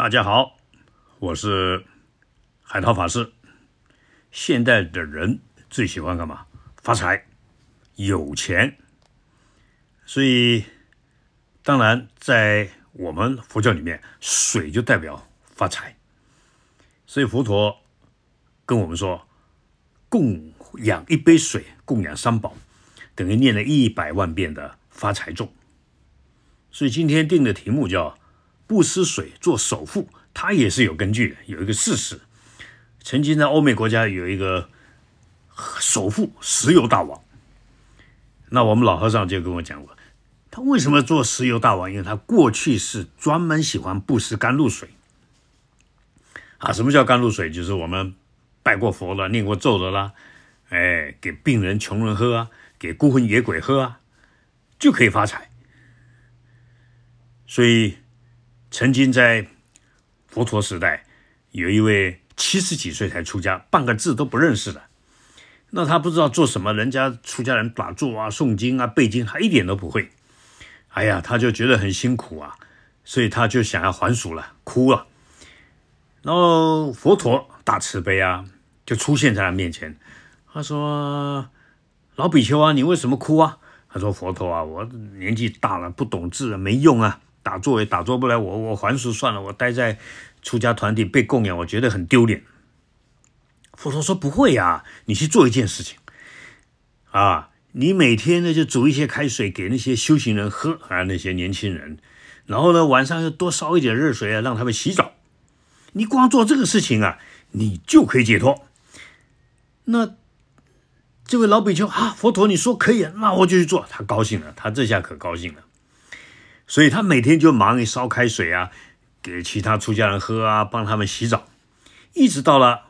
大家好，我是海涛法师。现代的人最喜欢干嘛？发财、有钱。所以，当然，在我们佛教里面，水就代表发财。所以佛陀跟我们说，供养一杯水，供养三宝，等于念了一百万遍的发财咒。所以今天定的题目叫。不施水做首富，他也是有根据的，有一个事实。曾经在欧美国家有一个首富，石油大王。那我们老和尚就跟我讲过，他为什么做石油大王？因为他过去是专门喜欢布施甘露水。啊，什么叫甘露水？就是我们拜过佛了、念过咒的啦，哎，给病人、穷人喝啊，给孤魂野鬼喝啊，就可以发财。所以。曾经在佛陀时代，有一位七十几岁才出家，半个字都不认识的，那他不知道做什么，人家出家人打坐啊、诵经啊、背经，他一点都不会。哎呀，他就觉得很辛苦啊，所以他就想要还俗了，哭了。然后佛陀大慈悲啊，就出现在他面前，他说：“老比丘啊，你为什么哭啊？”他说：“佛陀啊，我年纪大了，不懂字，没用啊。”打坐也打坐不来，我我还俗算了，我待在出家团体被供养，我觉得很丢脸。佛陀说不会呀，你去做一件事情啊，你每天呢就煮一些开水给那些修行人喝啊，那些年轻人，然后呢晚上又多烧一点热水啊，让他们洗澡。你光做这个事情啊，你就可以解脱。那这位老比丘啊，佛陀你说可以，那我就去做。他高兴了，他这下可高兴了。所以他每天就忙于烧开水啊，给其他出家人喝啊，帮他们洗澡，一直到了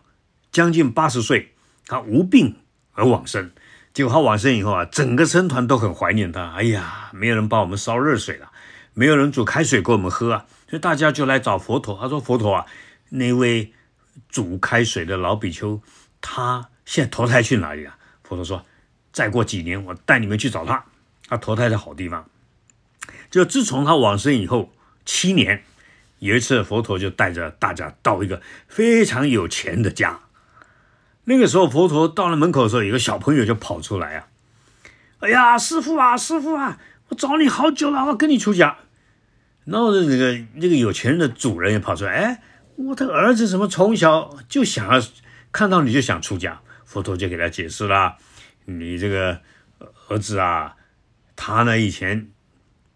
将近八十岁，他无病而往生。结果他往生以后啊，整个僧团都很怀念他。哎呀，没有人帮我们烧热水了，没有人煮开水给我们喝啊，所以大家就来找佛陀。他说：“佛陀啊，那位煮开水的老比丘，他现在投胎去哪里了？”佛陀说：“再过几年，我带你们去找他。他投胎在好地方。”就自从他往生以后七年，有一次佛陀就带着大家到一个非常有钱的家。那个时候佛陀到了门口的时候，有个小朋友就跑出来啊！哎呀，师傅啊，师傅啊，我找你好久了，我跟你出家。然后那个那个有钱人的主人也跑出来，哎，我的儿子怎么从小就想要看到你就想出家？佛陀就给他解释了：你这个儿子啊，他呢以前。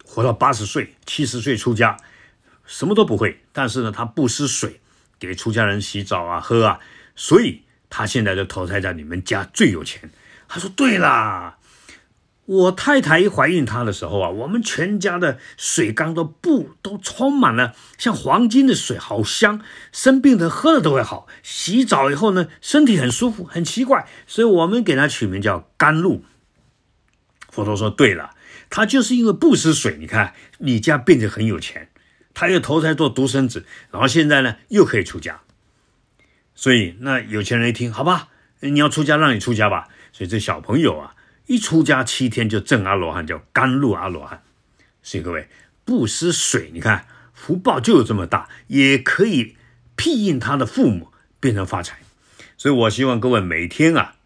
活到八十岁、七十岁出家，什么都不会，但是呢，他不施水，给出家人洗澡啊、喝啊，所以他现在就投胎在你们家最有钱。他说：“对啦，我太太一怀孕他的时候啊，我们全家的水缸的布都充满了像黄金的水，好香，生病的喝了都会好。洗澡以后呢，身体很舒服，很奇怪，所以我们给他取名叫甘露。”佛陀说：“对了。”他就是因为不施水，你看你家变得很有钱，他又投胎做独生子，然后现在呢又可以出家，所以那有钱人一听，好吧，你要出家，让你出家吧。所以这小朋友啊，一出家七天就证阿罗汉，叫甘露阿罗汉。所以各位不施水，你看福报就有这么大，也可以庇应他的父母变成发财。所以我希望各位每天啊，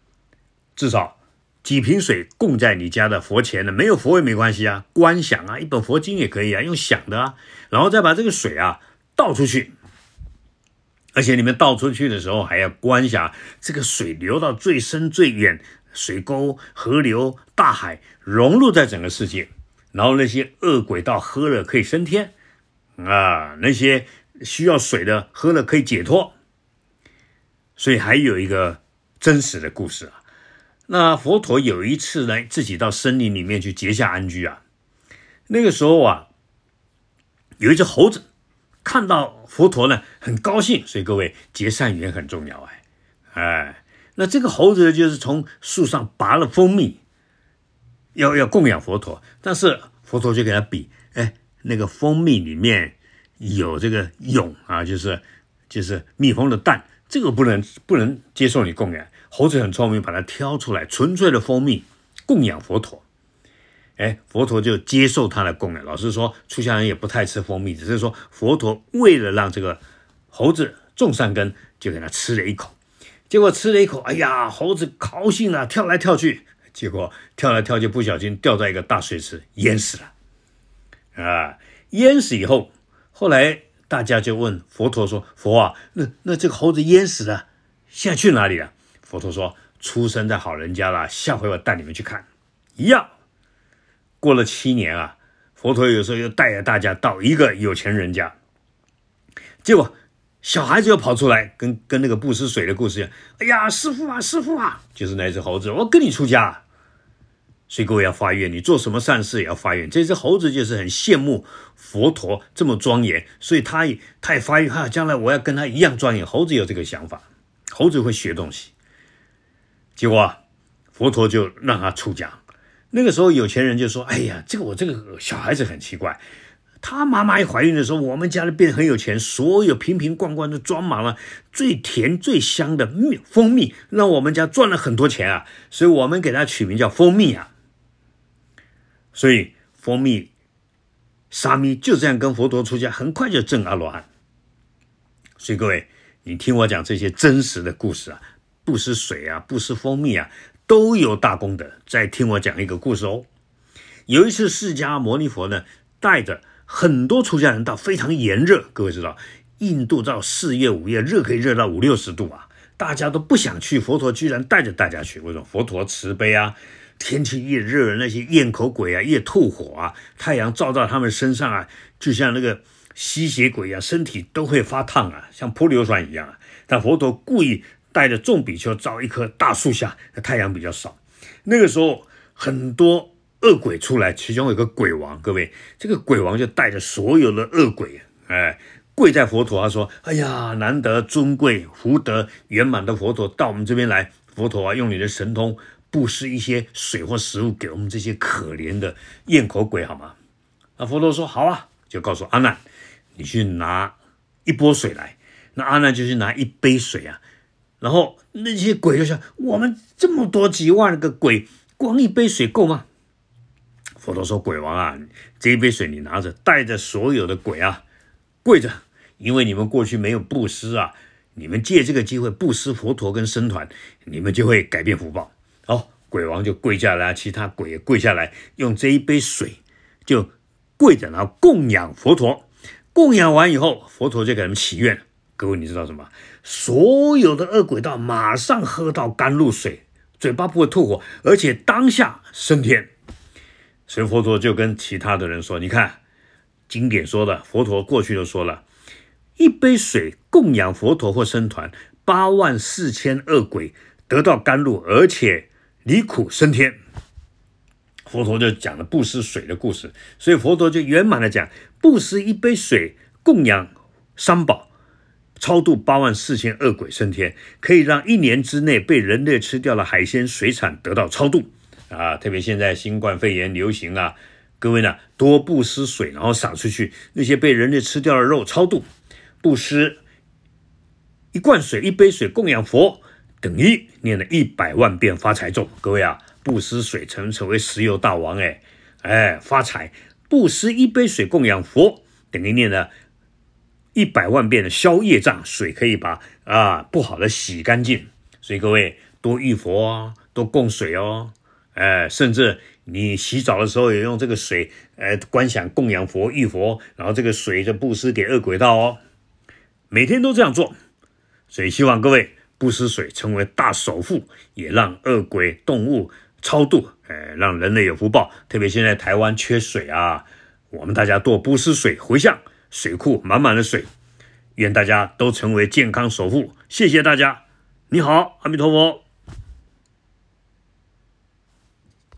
至少。几瓶水供在你家的佛前呢？没有佛也没关系啊，观想啊，一本佛经也可以啊，用想的啊，然后再把这个水啊倒出去，而且你们倒出去的时候还要观想这个水流到最深最远，水沟、河流、大海融入在整个世界，然后那些恶鬼道喝了可以升天啊，那些需要水的喝了可以解脱，所以还有一个真实的故事啊。那佛陀有一次呢，自己到森林里面去结下安居啊。那个时候啊，有一只猴子看到佛陀呢，很高兴。所以各位结善缘很重要哎哎。那这个猴子就是从树上拔了蜂蜜，要要供养佛陀。但是佛陀就给他比，哎，那个蜂蜜里面有这个蛹啊，就是就是蜜蜂的蛋，这个不能不能接受你供养。猴子很聪明，把它挑出来，纯粹的蜂蜜供养佛陀。哎，佛陀就接受他的供养。老实说，出家人也不太吃蜂蜜，只是说佛陀为了让这个猴子种善根，就给他吃了一口。结果吃了一口，哎呀，猴子高兴啊，跳来跳去，结果跳来跳去，不小心掉在一个大水池，淹死了。啊，淹死以后，后来大家就问佛陀说：“佛啊，那那这个猴子淹死了，现在去哪里了？”佛陀说：“出生在好人家了，下回我带你们去看。”一样。过了七年啊，佛陀有时候又带着大家到一个有钱人家，结果小孩子又跑出来，跟跟那个布施水的故事一样。哎呀，师傅啊，师傅啊，就是那只猴子，我跟你出家。所以各位要发愿，你做什么善事也要发愿。这只猴子就是很羡慕佛陀这么庄严，所以他也他也发愿，哈，将来我要跟他一样庄严。猴子有这个想法，猴子会学东西。结果佛陀就让他出家。那个时候，有钱人就说：“哎呀，这个我这个小孩子很奇怪，他妈妈一怀孕的时候，我们家里变得很有钱，所有瓶瓶罐罐都装满了最甜最香的蜜蜂蜜，让我们家赚了很多钱啊！所以我们给他取名叫蜂蜜啊。所以蜂蜜沙弥就这样跟佛陀出家，很快就证阿罗汉。所以各位，你听我讲这些真实的故事啊，不施水啊，不施蜂蜜啊。”都有大功德。再听我讲一个故事哦。有一次，释迦牟尼佛呢，带着很多出家人到非常炎热，各位知道，印度到四月、五月热可以热到五六十度啊，大家都不想去，佛陀居然带着大家去。为什么？佛陀慈悲啊，天气越热，那些咽口鬼啊越吐火啊，太阳照到他们身上啊，就像那个吸血鬼啊，身体都会发烫啊，像泼硫酸一样啊。但佛陀故意。带着众比丘找一棵大树下，太阳比较少。那个时候，很多恶鬼出来，其中有个鬼王。各位，这个鬼王就带着所有的恶鬼，哎，跪在佛陀，他说：“哎呀，难得尊贵福德圆满的佛陀到我们这边来，佛陀啊，用你的神通布施一些水或食物给我们这些可怜的咽口鬼，好吗？”那佛陀说：“好啊。”就告诉阿难：“你去拿一波水来。”那阿难就去拿一杯水啊。然后那些鬼就想：我们这么多几万个鬼，光一杯水够吗？佛陀说：“鬼王啊，这一杯水你拿着，带着所有的鬼啊，跪着，因为你们过去没有布施啊，你们借这个机会布施佛陀跟僧团，你们就会改变福报。”鬼王就跪下来，其他鬼也跪下来，用这一杯水就跪着，然后供养佛陀。供养完以后，佛陀就给他们祈愿。各位，你知道什么？所有的恶鬼道马上喝到甘露水，嘴巴不会吐火，而且当下升天。所以佛陀就跟其他的人说：“你看，经典说的，佛陀过去就说了，一杯水供养佛陀或僧团，八万四千恶鬼得到甘露，而且离苦升天。”佛陀就讲了布施水的故事，所以佛陀就圆满的讲，布施一杯水供养三宝。超度八万四千恶鬼升天，可以让一年之内被人类吃掉了海鲜水产得到超度啊！特别现在新冠肺炎流行啊，各位呢多布施水，然后撒出去，那些被人类吃掉的肉超度，布施一罐水、一杯水供养佛，等于念了一百万遍发财咒。各位啊，布施水成成为石油大王哎哎发财！布施一杯水供养佛，等于念了。一百万遍的消业障，水可以把啊不好的洗干净，所以各位多遇佛哦，多供水哦，哎，甚至你洗澡的时候也用这个水，呃，观想供养佛、浴佛，然后这个水就布施给恶鬼道哦，每天都这样做，所以希望各位布施水成为大首富，也让恶鬼动物超度，哎，让人类有福报。特别现在台湾缺水啊，我们大家多布施水回向。水库满满的水，愿大家都成为健康首富。谢谢大家，你好，阿弥陀佛。